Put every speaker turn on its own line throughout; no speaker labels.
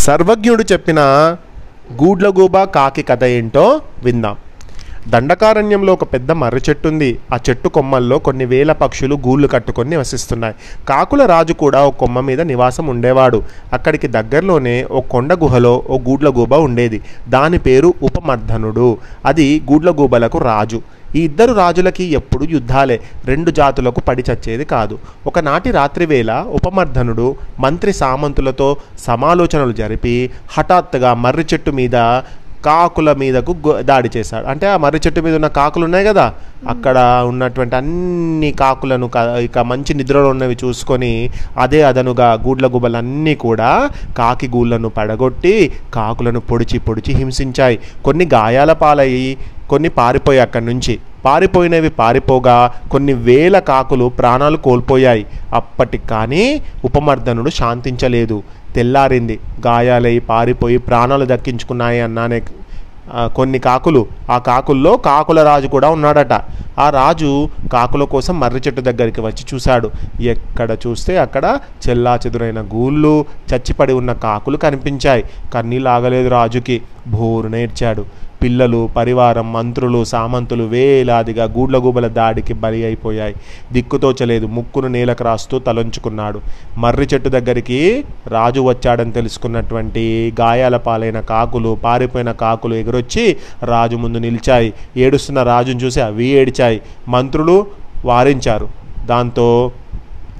సర్వజ్ఞుడు చెప్పిన గూడ్లగూబ కాకి కథ ఏంటో విందాం. దండకారణ్యంలో ఒక పెద్ద మర్రి చెట్టు ఉంది. ఆ చెట్టు కొమ్మల్లో కొన్ని వేల పక్షులు గూళ్ళు కట్టుకొని నివసిస్తున్నాయి. కాకుల రాజు కూడా ఒక కొమ్మ మీద నివాసం ఉండేవాడు. అక్కడికి దగ్గరలోనే ఓ కొండ గుహలో ఓ గూడ్లగూబ ఉండేది. దాని పేరు ఉపమర్ధనుడు. అది గూడ్లగూబలకు రాజు. ఈ ఇద్దరు రాజులకి ఎప్పుడు యుద్ధాలే. రెండు జాతులకు పడి చచ్చేది కాదు. ఒకనాటి రాత్రివేళ ఉపమర్ధనుడు మంత్రి సామంతులతో సమాలోచనలు జరిపి హఠాత్తుగా మర్రి చెట్టు మీద కాకుల మీదకు దాడి చేశాడు. అంటే ఆ మర్రి చెట్టు మీద ఉన్న కాకులు ఉన్నాయి కదా? అక్కడ ఉన్నటువంటి అన్ని కాకులను ఇక మంచి నిద్రలో ఉన్నవి చూసుకొని అదే అదనుగా గూడ్ల గుబలన్నీ కూడా కాకి గూళ్ళను పడగొట్టి కాకులను పొడిచి పొడిచి హింసించాయి. కొన్ని గాయాల పాలయ్యి కొన్ని పారిపోయాయి అక్కడి నుంచి. పారిపోయినవి పారిపోగా కొన్ని వేల కాకులు ప్రాణాలు కోల్పోయాయి. అప్పటికి కానీ ఉపమర్దనుడు శాంతించలేదు. తెల్లారింది. గాయాలై పారిపోయి ప్రాణాలు దక్కించుకున్నాయి అన్నానే కొన్ని కాకులు. ఆ కాకుల్లో కాకుల రాజు కూడా ఉన్నాడట. ఆ రాజు కాకుల కోసం మర్రి చెట్టు దగ్గరికి వచ్చి చూశాడు. ఎక్కడ చూస్తే అక్కడ చెల్లా చెదురైన గూళ్ళు చచ్చిపడి ఉన్న కాకులు కనిపించాయి. కన్నీళ్ళు ఆగలేదు రాజుకి. భోరు నేర్చాడు. పిల్లలు పరివారం మంత్రులు సామంతులు వేలాదిగా గూడ్లగూబల దాడికి బలి అయిపోయాయి. దిక్కుతోచలేదు ముక్కును నేలకు రాస్తూ తలంచుకున్నాడు. మర్రి చెట్టు దగ్గరికి రాజు వచ్చాడని తెలుసుకున్నటువంటి గాయాల పాలైన కాకులు పారిపోయిన కాకులు ఎగురొచ్చి రాజు ముందు నిలిచాయి. ఏడుస్తున్న రాజును చూసి అవి ఏడిచాయి. మంత్రులు వారించారు. దాంతో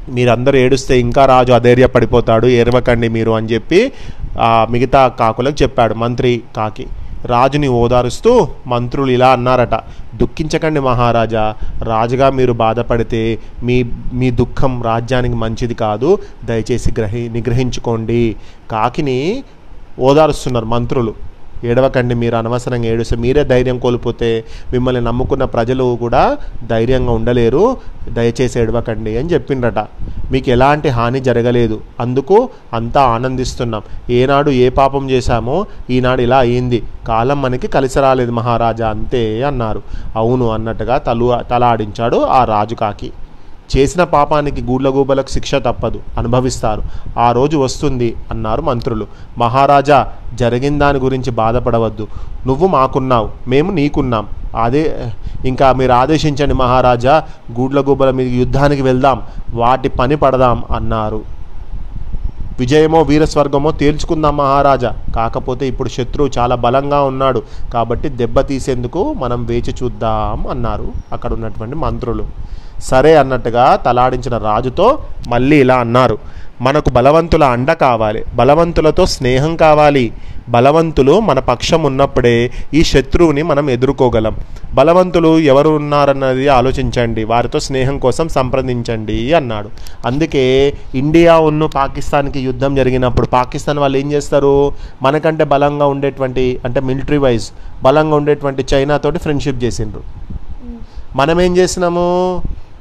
మీరందరూ ఏడుస్తే ఇంకా రాజు అధైర్యపడిపోతాడు. ఎరవకండి మీరు అని చెప్పి ఆ మిగతా కాకులకు చెప్పాడు. మంత్రి కాకి. రాజుని ఓదారుస్తూ మంత్రులు ఇలా అన్నారట దుఃఖించకండి మహారాజా రాజుగా మీరు బాధపడితే మీ మీ దుఃఖం రాజ్యానికి మంచిది కాదు దయచేసి గ్రహి నిగ్రహించుకోండి. కాకిని ఓదారుస్తున్నారు మంత్రులు. ఏడవకండి మీరు అనవసరంగా ఏడుస్తే మీరే ధైర్యం కోల్పోతే మిమ్మల్ని నమ్ముకున్న ప్రజలు కూడా ధైర్యంగా ఉండలేరు. దయచేసి ఏడవకండి అని చెప్పిండ్రట. మీకు ఎలాంటి హాని జరగలేదు. అందుకు అంతా ఆనందిస్తున్నాం. ఏనాడు ఏ పాపం చేశామో ఈనాడు ఇలా అయింది. కాలం మనకి కలిసి రాలేదు మహారాజా అంతే అన్నారు. అవును అన్నట్టుగా తలు తలాడించాడు ఆ రాజు కాకి చేసిన పాపానికి గూడ్లగూబలకు శిక్ష తప్పదు అనుభవిస్తారు. ఆ రోజు వస్తుంది అన్నారు మంత్రులు. మహారాజా జరిగిన దాని గురించి బాధపడవద్దు. నువ్వు మాకున్నావు మేము నీకున్నాం. అదే ఇంకా మీరు ఆదేశించండి మహారాజా గూడ్లగూబల మీద యుద్ధానికి వెళ్దాం వాటి పని పడదాం అన్నారు. విజయమో వీరస్వర్గమో తేల్చుకుందాం మహారాజా. కాకపోతే ఇప్పుడు శత్రువు చాలా బలంగా ఉన్నాడు కాబట్టి దెబ్బ తీసేందుకు మనం వేచి చూద్దాం అన్నారు అక్కడ ఉన్నటువంటి మంత్రులు. సరే అన్నట్టుగా తలాడించిన రాజుతో మళ్ళీ ఇలా అన్నారు. మనకు బలవంతుల అండ కావాలి. బలవంతులతో స్నేహం కావాలి. బలవంతులు మన పక్షం ఉన్నప్పుడే ఈ శత్రువుని మనం ఎదుర్కోగలం. బలవంతులు ఎవరు ఉన్నారన్నది ఆలోచించండి. వారితో స్నేహం కోసం సంప్రదించండి అన్నాడు. అందుకే ఇండియా ఉన్న పాకిస్తాన్కి యుద్ధం జరిగినప్పుడు పాకిస్తాన్ వాళ్ళు ఏం చేస్తారు? మనకంటే బలంగా ఉండేటువంటి అంటే మిలిటరీ వైజ్ బలంగా ఉండేటువంటి చైనాతోటి ఫ్రెండ్షిప్ చేసిండ్రు. మనం ఏం చేసినాము?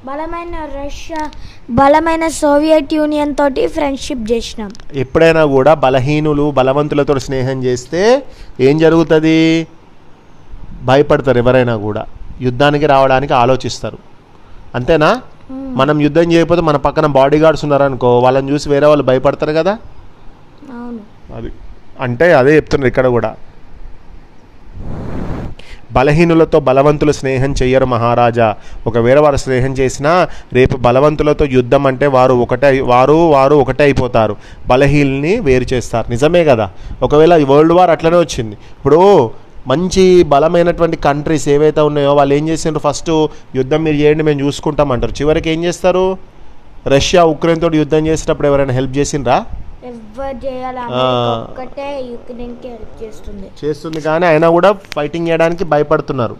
బలమైన రష్యా బలమైన సోవియట్ యూనియన్ తోటి ఫ్రెండ్షిప్ చేసినాం.
ఎప్పుడైనా కూడా బలహీనులు బలవంతులతో స్నేహం చేస్తే ఏం జరుగుతుంది? భయపడతారు ఎవరైనా కూడా. యుద్ధానికి రావడానికి ఆలోచిస్తారు. అంతేనా? మనం యుద్ధం చేయకపోతే మన పక్కన బాడీ గార్డ్స్ ఉన్నారనుకో వాళ్ళని చూసి వేరే వాళ్ళు భయపడతారు కదా? అది. అంటే అదే చెప్తున్నారు ఇక్కడ కూడా. బలహీనులతో బలవంతులు స్నేహం చెయ్యరు మహారాజా. ఒకవేళ వారు స్నేహం చేసినా రేపు బలవంతులతో యుద్ధం అంటే వారు ఒకటే వారు వారు ఒకటే అయిపోతారు. బలహీనుల్ని వేరు చేస్తారు. నిజమే కదా? ఒకవేళ వరల్డ్ వార్ అట్లనే వచ్చింది. ఇప్పుడు మంచి బలమైనటువంటి కంట్రీస్ ఏవైతే ఉన్నాయో వాళ్ళు ఏం చేసిండ్రు? ఫస్ట్ యుద్ధం మీరు చేయండి మేము చూసుకుంటాం అంటారు. చివరికి ఏం చేస్తారు? రష్యా ఉక్రెయిన్ తోటి యుద్ధం చేసేటప్పుడు ఎవరైనా హెల్ప్ చేసిండ్రా?
చేస్తుంది.
కానీ అయినా కూడా ఫైటింగ్ చేయడానికి భయపడుతున్నారు.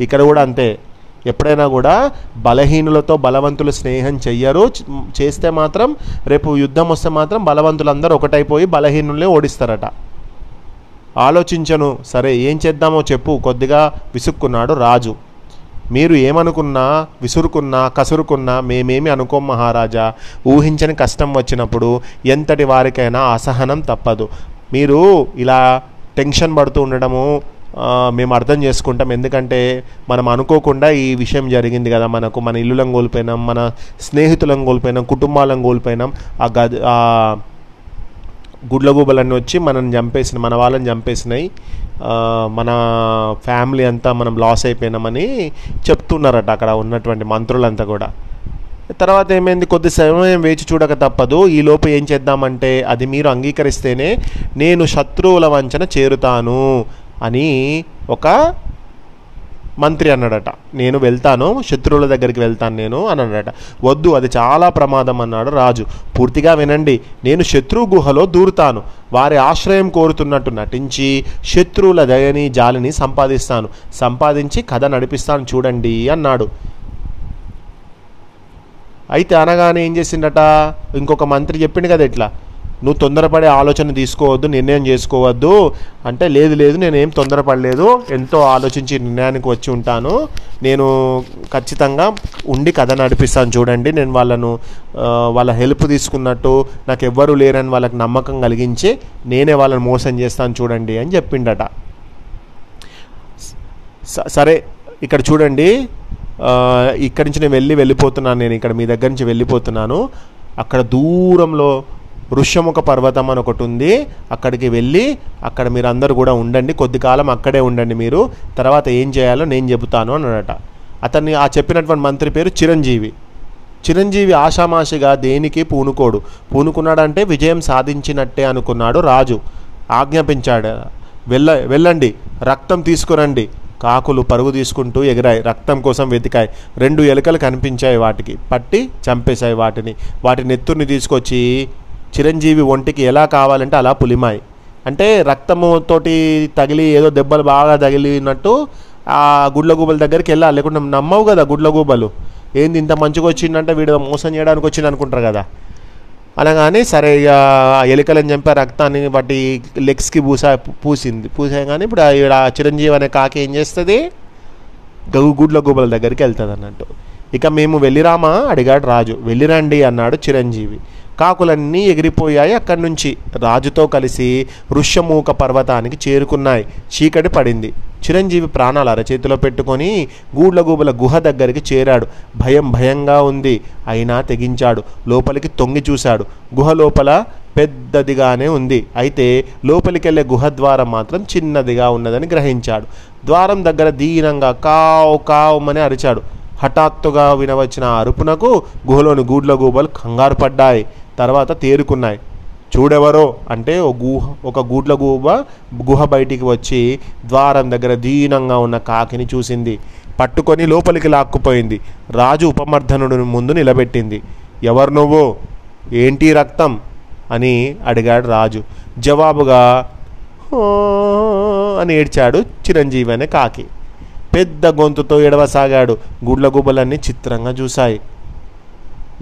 ఇక్కడ కూడా అంతే. ఎప్పుడైనా కూడా బలహీనులతో బలవంతులు స్నేహం చెయ్యరు. చేస్తే మాత్రం రేపు యుద్ధం వస్తే మాత్రం బలవంతులందరూ ఒకటైపోయి బలహీనుల్ని ఓడిస్తారట. ఆలోచించను. సరే ఏం చేద్దామో చెప్పు. కొద్దిగా విసుక్కున్నాడు రాజు. మీరు ఏమనుకున్నా విసురుకున్నా కసురుకున్నా మేమేమి అనుకోం మహారాజా. ఊహించని కష్టం వచ్చినప్పుడు ఎంతటి వారికైనా అసహనం తప్పదు. మీరు ఇలా టెన్షన్ పడుతూ ఉండడము మేము అర్థం చేసుకుంటాం. ఎందుకంటే మనం అనుకోకుండా ఈ విషయం జరిగింది కదా మనకు. మన ఇల్లులను కోల్పోయినాం మన స్నేహితులను కోల్పోయినాం కుటుంబాలను కోల్పోయినాం. ఆ గది గుడ్లగూబలన్నీ వచ్చి మనం చంపేసిన మన వాళ్ళని చంపేసినాయి. మన ఫ్యామిలీ అంతా మనం లాస్ అయిపోయినామని చెప్తున్నారట అక్కడ ఉన్నటువంటి మంత్రులంతా కూడా. తర్వాత ఏమైంది? కొద్ది సమయం వేచి చూడక తప్పదు. ఈ లోపు ఏం చేద్దామంటే అది మీరు అంగీకరిస్తేనే నేను శత్రువుల వంచన చేరుతాను అని ఒక మంత్రి అన్నాడట. నేను వెళ్తాను శత్రువుల దగ్గరికి వెళ్తాను నేను అని అన్నాడట. వద్దు అది చాలా ప్రమాదం అన్నాడు రాజు. పూర్తిగా వినండి నేను శత్రువు గుహలో దూరుతాను. వారి ఆశ్రయం కోరుతున్నట్టు నటించి శత్రువుల దయని జాలిని సంపాదిస్తాను. సంపాదించి కథ నడిపిస్తాను చూడండి అన్నాడు. అయితే అనగానే ఏం చేసిండట? ఇంకొక మంత్రి చెప్పిండు కదా ఇట్లా. నువ్వు తొందరపడే ఆలోచన తీసుకోవద్దు నిర్ణయం చేసుకోవద్దు. అంటే లేదు లేదు నేను ఏం తొందరపడలేదు. ఎంతో ఆలోచించి నిర్ణయానికి వచ్చి ఉంటాను. నేను ఖచ్చితంగా ఉండి కథ నడిపిస్తాను చూడండి. నేను వాళ్ళను వాళ్ళ హెల్ప్ తీసుకున్నట్టు నాకు ఎవ్వరూ లేరని వాళ్ళకి నమ్మకం కలిగించి నేనే వాళ్ళని మోసం చేస్తాను చూడండి అని చెప్పిండట. స- సరే ఇక్కడ చూడండి. ఇక్కడి నుంచి నేను వెళ్ళి వెళ్ళిపోతున్నాను నేను. ఇక్కడ మీ దగ్గర నుంచి వెళ్ళిపోతున్నాను. అక్కడ దూరంలో ఋష్యముఖ పర్వతం అని ఒకటి ఉంది అక్కడికి వెళ్ళి అక్కడ మీరు అందరూ కూడా ఉండండి. కొద్ది కాలం అక్కడే ఉండండి మీరు. తర్వాత ఏం చేయాలో నేను చెబుతాను అన్నాడట. అతన్ని ఆ చెప్పినటువంటి మంత్రి పేరు చిరంజీవి. చిరంజీవి ఆషామాషిగా దేనికి పూనుకోడు? పూనుకున్నాడంటే విజయం సాధించినట్టే అనుకున్నాడు రాజు. ఆజ్ఞాపించాడు. వెళ్ళ వెళ్ళండి. రక్తం తీసుకురండి. కాకులు పరుగు తీసుకుంటూ ఎగిరాయి. రక్తం కోసం వెతికాయి. రెండు ఎలుకలు కనిపించాయి వాటికి. పట్టి చంపేశాయి వాటిని. వాటి నెత్తుర్ని తీసుకొచ్చి చిరంజీవి ఒంటికి ఎలా కావాలంటే అలా పులిమాయి. అంటే రక్తముతోటి తగిలి ఏదో దెబ్బలు బాగా తగిలినట్టు ఆ గుడ్లగూబల దగ్గరికి వెళ్ళాలి. లేకుంటే నమ్మవు కదా గుడ్లగూబలు. ఏంది ఇంత మంచిగా వచ్చిందంటే వీడు మోసం చేయడానికి వచ్చింది అనుకుంటారు కదా. అనగానే సరే ఇక ఆ ఎలుకలను చంపే రక్తాన్ని వాటి లెగ్స్కి పూసా పూసింది. పూసాగానే ఇప్పుడు ఇక్కడ చిరంజీవి అనే కాకి ఏం చేస్తుంది? గగు గుడ్ల గుబల దగ్గరికి వెళ్తుంది అన్నట్టు ఇక మేము వెళ్ళిరామా? అడిగాడు రాజు. వెళ్ళిరండి అన్నాడు చిరంజీవి. కాకులన్నీ ఎగిరిపోయాయి. అక్కడి నుంచి రాజుతో కలిసి ఋష్యమూక పర్వతానికి చేరుకున్నాయి. చీకటి పడింది. చిరంజీవి ప్రాణాలు అరచేతిలో పెట్టుకొని గూడ్లగూబల గుహ దగ్గరికి చేరాడు. భయం భయంగా ఉంది. అయినా తెగించాడు. లోపలికి తొంగి చూశాడు. గుహ లోపల పెద్దదిగానే ఉంది. అయితే లోపలికెళ్ళే గుహ ద్వారం మాత్రం చిన్నదిగా ఉన్నదని గ్రహించాడు. ద్వారం దగ్గర దీనంగా కావు కావుమని అరిచాడు. హఠాత్తుగా వినవచ్చిన అరుపునకు గుహలోని గూడ్ల గూబలు కంగారు పడ్డాయి. తర్వాత తేరుకున్నాయి. చూడెవరో అంటే ఓ గుహ ఒక గూట్ల గూబ గుహ బయటికి వచ్చి ద్వారం దగ్గర దీనంగా ఉన్న కాకిని చూసింది. పట్టుకొని లోపలికి లాక్కుపోయింది. రాజు ఉపమర్ధనుడు ముందు నిలబెట్టింది. ఎవరు నువ్వు? ఏంటి రక్తం? అని అడిగాడు రాజు. జవాబుగా అని ఏడ్చాడు చిరంజీవి అనే కాకి. పెద్ద గొంతుతో ఎడవసాగాడు గుడ్ల గుబ్బలన్నీ చిత్రంగా చూశాయి.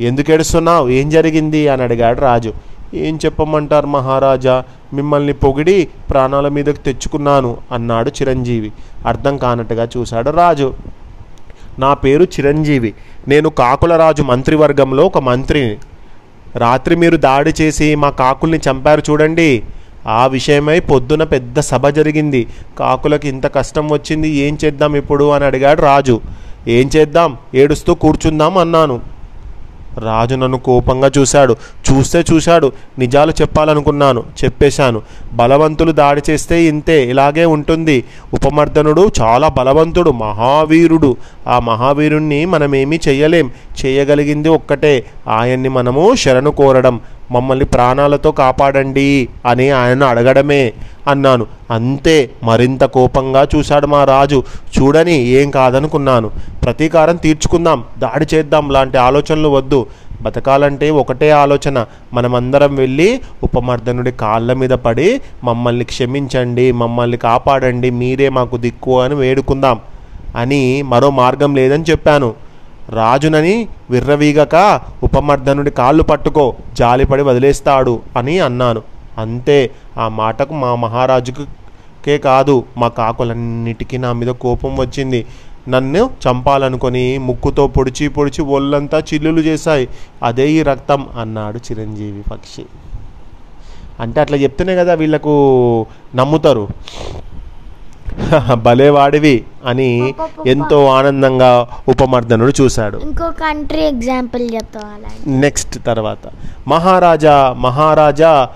ఎందుకు ఏడుస్తున్నావు? ఏం జరిగింది? అని అడిగాడు రాజు. ఏం చెప్పమంటారు మహారాజా? మిమ్మల్ని పొగిడి ప్రాణాల మీదకి తెచ్చుకున్నాను అన్నాడు చిరంజీవి. అర్థం కానట్టుగా చూశాడు రాజు. నా పేరు చిరంజీవి. నేను కాకుల రాజు మంత్రివర్గంలో ఒక మంత్రిని. రాత్రి మీరు దాడి చేసి మా కాకుల్ని చంపారు చూడండి. ఆ విషయమై పొద్దున పెద్ద సభ జరిగింది. కాకులకు ఇంత కష్టం వచ్చింది ఏం చేద్దాం ఇప్పుడు? అని అడిగాడు రాజు. ఏం చేద్దాం? ఏడుస్తూ కూర్చుందాం అన్నాను. రాజు నన్ను కోపంగా చూశాడు. చూస్తే చూశాడు. నిజాలు చెప్పాలనుకున్నాను. చెప్పేశాను. బలవంతులు దాడి చేస్తే ఇంతే. ఇలాగే ఉంటుంది. ఉపమర్దనుడు చాలా బలవంతుడు మహావీరుడు. ఆ మహావీరుణ్ణి మనమేమీ చెయ్యలేం చేయగలిగింది ఒక్కటే. ఆయన్ని మనము శరణు కోరడం. మమ్మల్ని ప్రాణాలతో కాపాడండి అని ఆయన అడగడమే అన్నాను. అంతే మరింత కోపంగా చూశాడు మా రాజు. చూడని ఏం కాదనుకున్నాను. ప్రతీకారం తీర్చుకుందాం దాడి చేద్దాం లాంటి ఆలోచనలు వద్దు. బతకాలంటే ఒకటే ఆలోచన. మనమందరం వెళ్ళి ఉపమర్దనుడి కాళ్ళ మీద పడి మమ్మల్ని క్షమించండి మమ్మల్ని కాపాడండి మీరే మాకు దిక్కు అని వేడుకుందాం అని మరో మార్గం లేదని చెప్పాను. రాజునని విర్రవీగక ఉపమర్దనుడి కాళ్ళు పట్టుకో జాలిపడి వదిలేస్తాడు అని అన్నాను. అంతే ఆ మాటకు మా మహారాజుకే కాదు మా కాకులన్నిటికీ నా మీద కోపం వచ్చింది. నన్ను చంపాలనుకొని ముక్కుతో పొడిచి పొడిచి ఒళ్ళంతా చిల్లులు చేశాయి. అదే ఈ రక్తం అన్నాడు చిరంజీవి పక్షి. అంటే అట్లా చెప్తేనే కదా వీళ్ళకు నమ్ముతారు. భలేవాడివి అని ఎంతో ఆనందంగా ఉపమర్దనుడు చూశాడు.
ఇంకో కంట్రీ ఎగ్జాంపుల్
నెక్స్ట్ తర్వాత. మహారాజా మహారాజా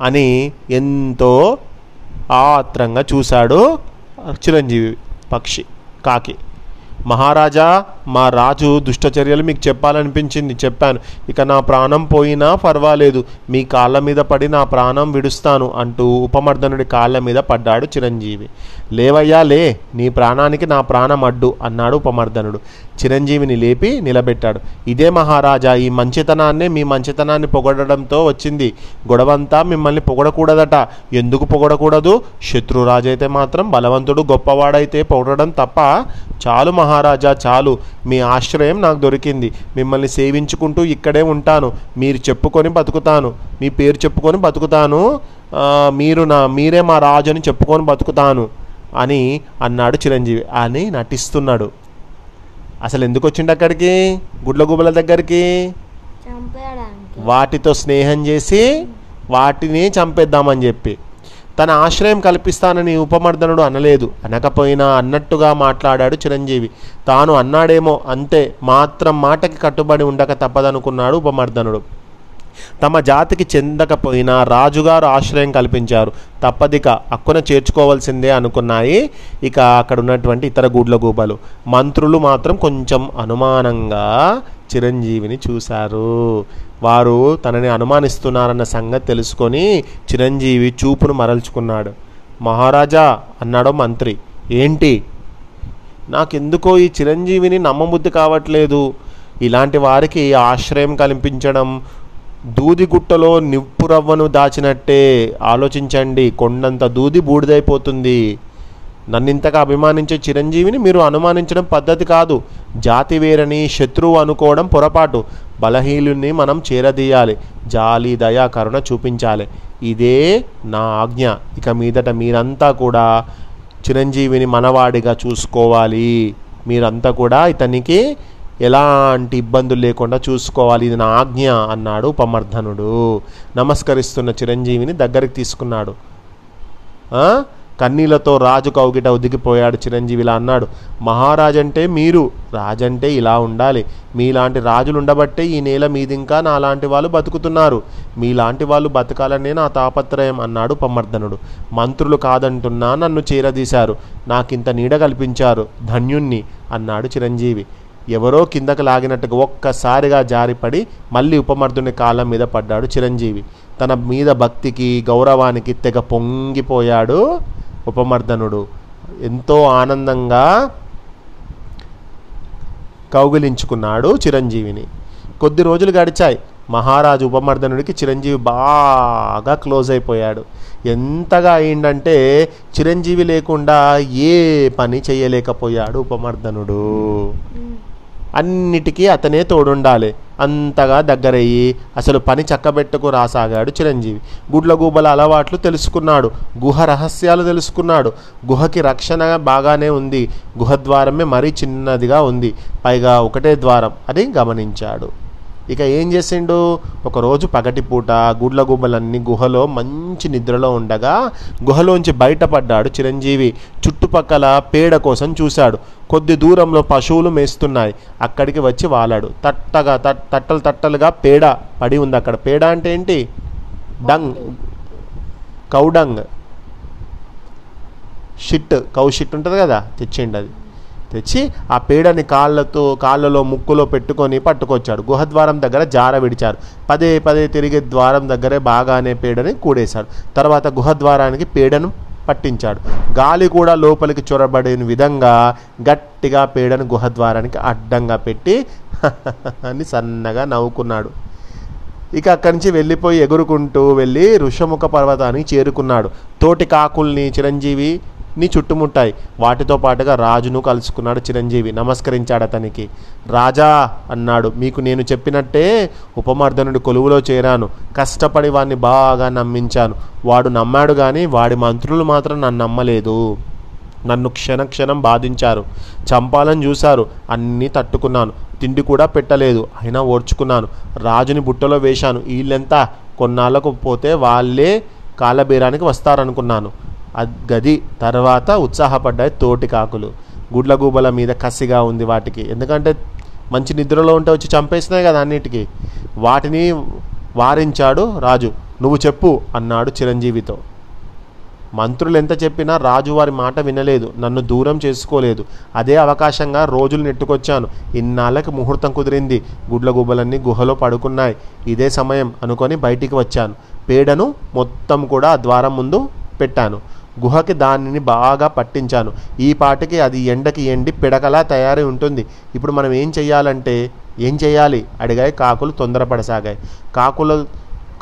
అని ఎంతో ఆత్రంగా చూశాడు చిరంజీవి పక్షి కాకి. మహారాజా మా రాజు దుష్టచర్యలు మీకు చెప్పాలనిపించింది. చెప్పాను. ఇక నా ప్రాణం పోయినా పర్వాలేదు మీ కాళ్ళ మీద పడి నా ప్రాణం విడుస్తాను అంటూ ఉపమర్దనుడి కాళ్ళ మీద పడ్డాడు చిరంజీవి. లేవయ్యా లే. నీ ప్రాణానికి నా ప్రాణం అడ్డు అన్నాడు ఉపమర్దనుడు. చిరంజీవిని లేపి నిలబెట్టాడు. ఇదే మహారాజా ఈ మంచితనాన్నే మీ మంచితనాన్ని పొగడడంతో వచ్చింది. గొడవంతా మిమ్మల్ని పొగడకూడదట. ఎందుకు పొగడకూడదు? శత్రురాజైతే మాత్రం బలవంతుడు గొప్పవాడైతే పొగడడం తప్ప చాలు మహారాజా చాలు. మీ ఆశ్రయం నాకు దొరికింది. మిమ్మల్ని సేవించుకుంటూ ఇక్కడే ఉంటాను. మీరు చెప్పుకొని బతుకుతాను. మీ పేరు చెప్పుకొని బతుకుతాను. మీరు నా మీరే మా రాజు అని చెప్పుకొని బతుకుతాను అని అన్నాడు చిరంజీవి. అని నటిస్తున్నాడు. అసలు ఎందుకు వచ్చిండు అక్కడికి? గుడ్లగూబల దగ్గరికి?
చంపేయడానికి.
వాటితో స్నేహం చేసి వాటిని చంపేద్దామని చెప్పి. తన ఆశ్రయం కల్పిస్తానని ఉపమర్దనుడు అనలేదు. అనకపోయినా అన్నట్టుగా మాట్లాడాడు చిరంజీవి. తాను అన్నాడేమో అంతే మాత్రం మాటకి కట్టుబడి ఉండక తప్పదనుకున్నాడు ఉపమర్దనుడు. తమ జాతికి చెందకపోయినా రాజుగారు ఆశ్రయం కల్పించారు. తప్పదిక అక్కున చేర్చుకోవాల్సిందే అనుకున్నాయి. ఇక అక్కడ ఉన్నటువంటి ఇతర గూడ్ల గూబలు. మంత్రులు మాత్రం కొంచెం అనుమానంగా చిరంజీవిని చూశారు. వారు తనని అనుమానిస్తున్నారన్న సంగతి తెలుసుకొని చిరంజీవి చూపును మరల్చుకున్నాడు. మహారాజా అన్నాడో మంత్రి ఏంటి? నాకెందుకో ఈ చిరంజీవిని నమ్మబుద్ధి కావట్లేదు. ఇలాంటి వారికి ఆశ్రయం కల్పించడం దూదిగుట్టలో నిప్పురవ్వను దాచినట్టే. ఆలోచించండి కొండంత దూది బూడిదైపోతుంది. నన్నింతగా అభిమానించే చిరంజీవిని మీరు అనుమానించడం పద్ధతి కాదు. జాతి వేరని శత్రువు అనుకోవడం పొరపాటు. బలహీనుని మనం చేరదీయాలి. జాలి దయా కరుణ చూపించాలి. ఇదే నా ఆజ్ఞ. ఇక మీదట మీరంతా కూడా చిరంజీవిని మనవాడిగా చూసుకోవాలి. మీరంతా కూడా ఇతనికి ఎలాంటి ఇబ్బందులు లేకుండా చూసుకోవాలి. ఇది నా ఆజ్ఞ అన్నాడు ఉపమర్ధనుడు. నమస్కరిస్తున్న చిరంజీవిని దగ్గరికి తీసుకున్నాడు. కన్నీళ్ళతో రాజు కౌగిట ఉదిగిపోయాడు చిరంజీవి ఇలా అన్నాడు మహారాజంటే మీరు రాజంటే ఇలా ఉండాలి. మీలాంటి రాజులు ఉండబట్టే ఈ నేల మీదింకా నాలాంటి వాళ్ళు బతుకుతున్నారు. మీలాంటి వాళ్ళు బతకాలనే నా తాపత్రయం అన్నాడు పమ్మర్ధనుడు మంత్రులు కాదంటున్నా నన్ను చేరదీశారు. నాకింత నీడ కల్పించారు ధన్యుణ్ణి అన్నాడు చిరంజీవి. ఎవరో కిందకు లాగినట్టుగా ఒక్కసారిగా జారిపడి మళ్ళీ ఉపమర్దుని కాళ్ళ మీద పడ్డాడు చిరంజీవి. తన మీద భక్తికి గౌరవానికి తెగ పొంగిపోయాడు ఉపమర్దనుడు. ఎంతో ఆనందంగా కౌగిలించుకున్నాడు చిరంజీవిని. కొద్ది రోజులు గడిచాయి. మహారాజు ఉపమర్దనుడికి చిరంజీవి బాగా క్లోజ్ అయిపోయాడు. ఎంతగా అయిందంటే చిరంజీవి లేకుండా ఏ పని చేయలేకపోయాడు ఉపమర్దనుడు. అన్నిటికీ అతనే తోడుండాలి. అంతగా దగ్గరయ్యి అసలు పని చక్కబెట్టుకు రాసాగాడు చిరంజీవి. గుడ్లగూబల అలవాట్లు తెలుసుకున్నాడు. గుహ రహస్యాలు తెలుసుకున్నాడు. గుహకి రక్షణ బాగానే ఉంది. గుహ ద్వారమే మరీ చిన్నదిగా ఉంది. పైగా ఒకటే ద్వారం అని గమనించాడు. ఇక ఏం చేసిండు? ఒకరోజు పగటిపూట గుడ్ల గుడ్లగూబలన్నీ గుహలో మంచి నిద్రలో ఉండగా గుహలోంచి బయటపడ్డాడు చిరంజీవి. చుట్టుపక్కల పేడ కోసం చూశాడు. కొద్ది దూరంలో పశువులు మేస్తున్నాయి. అక్కడికి వచ్చి వాలాడు. తట్టగా తట్- తట్టలు తట్టలుగా పేడ పడి ఉంది అక్కడ. పేడ అంటే ఏంటి? Dung. Cow dung. Shit. Cow shit ఉంటుంది కదా? తెచ్చిండు అది తెచ్చి ఆ పేడని కాళ్ళతో కాళ్ళలో ముక్కులో పెట్టుకొని పట్టుకొచ్చాడు. గుహద్వారం దగ్గర జార విడిచారు. పదే పదే తిరిగి ద్వారం దగ్గరే బాగానే పేడని కూడేశాడు. తర్వాత గుహద్వారానికి పేడను పట్టించాడు. గాలి కూడా లోపలికి చొరబడిన విధంగా గట్టిగా పేడను గుహద్వారానికి అడ్డంగా పెట్టి అని సన్నగా నవ్వుకున్నాడు. ఇక అక్కడి నుంచి వెళ్ళిపోయి ఎగురుకుంటూ వెళ్ళి ఋషముఖ పర్వతానికి చేరుకున్నాడు. తోటి కాకుల్ని చిరంజీవి నీ చుట్టుముట్టాయి. వాటితో పాటుగా రాజును కలుసుకున్నాడు చిరంజీవి. నమస్కరించాడు అతనికి. రాజా అన్నాడు మీకు నేను చెప్పినట్టే ఉపమర్దనుడి కొలువులో చేరాను. కష్టపడి వాడిని బాగా నమ్మించాను. వాడు నమ్మాడు కానీ వాడి మంత్రులు మాత్రం నన్ను నమ్మలేదు. నన్ను క్షణ క్షణం బాధించారు. చంపాలని చూశారు. అన్నీ తట్టుకున్నాను. తిండి కూడా పెట్టలేదు. అయినా ఓర్చుకున్నాను. రాజుని బుట్టలో వేశాను. వీళ్ళెంతా కొన్నాళ్ళకు పోతే వాళ్ళే కాలబేరానికి వస్తారనుకున్నాను. గది తర్వాత ఉత్సాహపడ్డాయి తోటి కాకులు. గుడ్లగూబల మీద కసిగా ఉంది వాటికి. ఎందుకంటే మంచి నిద్రలో ఉంటే వచ్చి చంపేసినాయి కదా అన్నిటికీ. వాటిని వారించాడు రాజు. నువ్వు చెప్పు అన్నాడు చిరంజీవితో. మంత్రులు ఎంత చెప్పినా రాజు వారి మాట వినలేదు. నన్ను దూరం చేసుకోలేదు. అదే అవకాశంగా రోజులు నెట్టుకొచ్చాను. ఇన్నాళ్ళకి ముహూర్తం కుదిరింది. గుడ్లగుబ్బలన్నీ గుహలో పడుకున్నాయి. ఇదే సమయం అనుకొని బయటికి వచ్చాను. పేడను మొత్తం కూడా ఆ ద్వారం ముందు పెట్టాను. గుహకి దానిని బాగా పట్టించాను. ఈ పాటికి అది ఎండకి ఎండి పిడకలా తయారై ఉంటుంది. ఇప్పుడు మనం ఏం చెయ్యాలంటే ఏం చేయాలి అడిగాయి కాకులు తొందరపడసాగాయి. కాకులు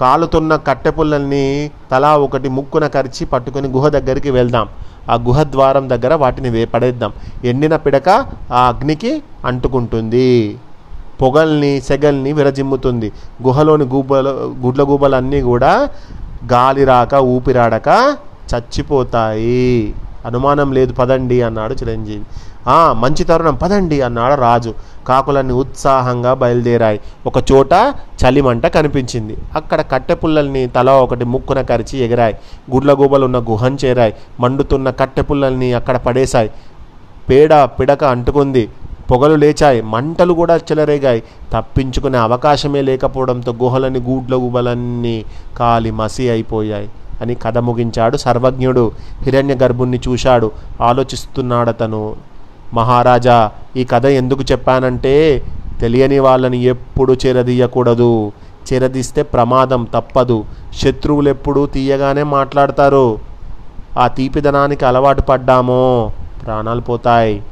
కాలుతున్న కట్టెపుల్లల్ని తలా ఒకటి ముక్కున కరిచి పట్టుకొని గుహ దగ్గరికి వెళ్దాం. ఆ గుహ ద్వారం దగ్గర వాటిని వేపడేద్దాం. ఎండిన పిడక ఆ అగ్నికి అంటుకుంటుంది. పొగల్ని సెగల్ని విరజిమ్ముతుంది. గుహలోని గూబల గుడ్ల గూబలన్నీ కూడా గాలి రాక ఊపిరాడక చచ్చిపోతాయి. అనుమానం లేదు పదండి అన్నాడు చిరంజీవి. "ఆ, మంచి తరుణం పదండి అన్నాడు రాజు. కాకులన్నీ ఉత్సాహంగా బయలుదేరాయి. ఒక చోట చలిమంట కనిపించింది. అక్కడ కట్టెపుల్లల్ని తల ఒకటి ముక్కున కరిచి ఎగిరాయి. గుడ్లగూబలున్న గుహం చేరాయి. మండుతున్న కట్టెపుల్లల్ని అక్కడ పడేశాయి. పేడ పిడక అంటుకుంది. పొగలు లేచాయి. మంటలు కూడా చెలరేగాయి. తప్పించుకునే అవకాశమే లేకపోవడంతో గుహలని గూడ్ల గుబలన్నీ కాలి మసి అయిపోయాయి. అని కథ ముగించాడు. సర్వజ్ఞుడు హిరణ్య గర్భుణ్ణి చూశాడు. ఆలోచిస్తున్నాడతను. మహారాజా ఈ కథ ఎందుకు చెప్పానంటే తెలియని వాళ్ళని ఎప్పుడు చేరదీయకూడదు. చేరదీస్తే ప్రమాదం తప్పదు. శత్రువులు ఎప్పుడు తీయగానే మాట్లాడతారు. ఆ తీపిదనానికి అలవాటు పడ్డామో? ప్రాణాలు పోతాయి.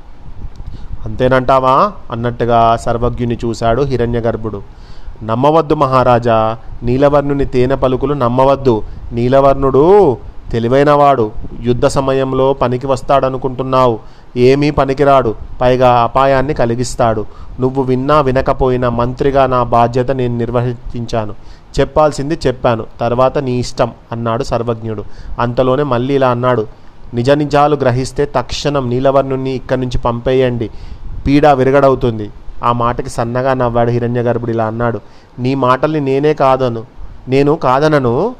అంతేనంటావా? అన్నట్టుగా సర్వజ్ఞుని చూశాడు హిరణ్యగర్భుడు నమ్మవద్దు మహారాజా నీలవర్ణుని తేనె పలుకులు నమ్మవద్దు. నీలవర్ణుడు తెలివైనవాడు యుద్ధ సమయంలో పనికి వస్తాడనుకుంటున్నావు. ఏమీ పనికిరాడు పైగా అపాయాన్ని కలిగిస్తాడు. నువ్వు విన్నా వినకపోయినా మంత్రిగా నా బాధ్యత నేను నిర్వహించాను. చెప్పాల్సింది చెప్పాను తర్వాత నీ ఇష్టం అన్నాడు సర్వజ్ఞుడు. అంతలోనే మళ్ళీ ఇలా అన్నాడు నిజ నిజాలు గ్రహిస్తే తక్షణం నీలవర్ణుని ఇక్కడి నుంచి పంపేయండి. పీడ విరగడవుతుంది. ఆ మాటకి సన్నగా నవ్వాడు హిరణ్యగర్భుడు ఇలా అన్నాడు నీ మాటల్ని నేనే కాదను. నేను కాదనను.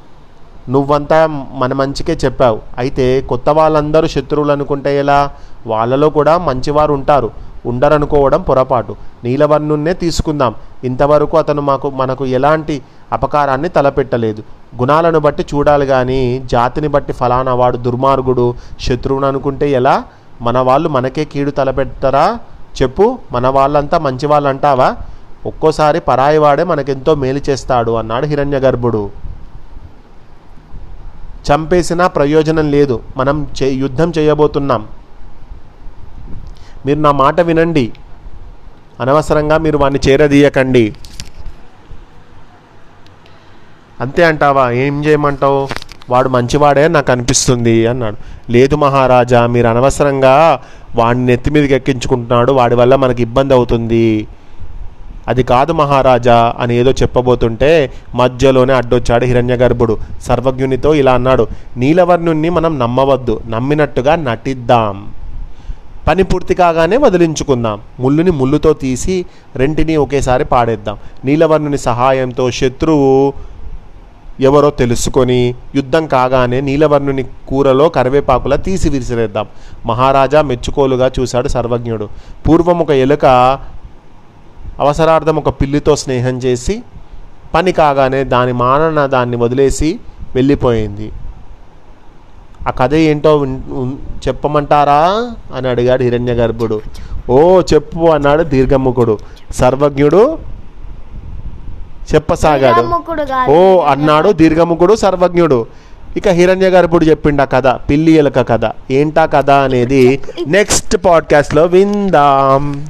నువ్వంతా మన మంచికే చెప్పావు. అయితే కొత్త వాళ్ళందరూ శత్రువులు అనుకుంటే ఎలా? వాళ్ళలో కూడా మంచివారు ఉంటారు. ఉండరనుకోవడం పొరపాటు. నీలవర్ణున్నే తీసుకుందాం. ఇంతవరకు అతను మాకు మనకు ఎలాంటి అపకారాన్ని తలపెట్టలేదు. గుణాలను బట్టి చూడాలి కానీ జాతిని బట్టి ఫలానా వాడు దుర్మార్గుడు శత్రువును అనుకుంటే ఎలా? మన వాళ్ళు మనకే కీడు తలపెడతారా? చెప్పు మన వాళ్ళంతా మంచి వాళ్ళంటావా? ఒక్కోసారి పరాయి వాడే మనకెంతో మేలు చేస్తాడు అన్నాడు హిరణ్యగర్భుడు చంపేసినా ప్రయోజనం లేదు మనం చే యుద్ధం చేయబోతున్నాం. మీరు నా మాట వినండి. అనవసరంగా మీరు వాడిని చేరదీయకండి. అంతే అంటావా? ఏం చేయమంటావు? వాడు మంచివాడే నాకు అనిపిస్తుంది అన్నాడు. లేదు మహారాజా మీరు అనవసరంగా వాడిని నెత్తి మీదకి ఎక్కించుకుంటున్నాడు వాడి వల్ల మనకి ఇబ్బంది అవుతుంది. అది కాదు మహారాజా అని ఏదో చెప్పబోతుంటే మధ్యలోనే అడ్డొచ్చాడు హిరణ్యగర్భుడు. సర్వజ్ఞునితో ఇలా అన్నాడు నీలవర్ణుణ్ణి మనం నమ్మవద్దు నమ్మినట్టుగా నటిద్దాం. పని పూర్తి కాగానే వదిలించుకుందాం. ముళ్ళుని ముళ్ళుతో తీసి రెంటిని ఒకేసారి పాడేద్దాం. నీలవర్ణుని సహాయంతో శత్రువు ఎవరో తెలుసుకొని యుద్ధం కాగానే నీలవర్ణుని కూరలో కరివేపాకులా తీసి విసిరేద్దాం మహారాజా మెచ్చుకోలుగా చూశాడు సర్వజ్ఞుడు. పూర్వం ఒక ఎలుక అవసరార్థం ఒక పిల్లితో స్నేహం చేసి పని కాగానే దాని మానన దాన్ని వదిలేసి వెళ్ళిపోయింది. ఆ కథ ఏంటో చెప్పమంటారా? అని అడిగాడు హిరణ్య గర్భుడు ఓ చెప్పు అన్నాడు దీర్ఘముఖుడు. సర్వజ్ఞుడు చెప్పసాగాడు. ఓ అన్నాడు దీర్ఘముఖుడు సర్వజ్ఞుడు. ఇక హిరణ్య గర్భుడు చెప్పిండు ఆ కథ పిల్లి ఎలక కథ. ఏంటా కథ అనేది నెక్స్ట్ పాడ్కాస్ట్లో విందాం.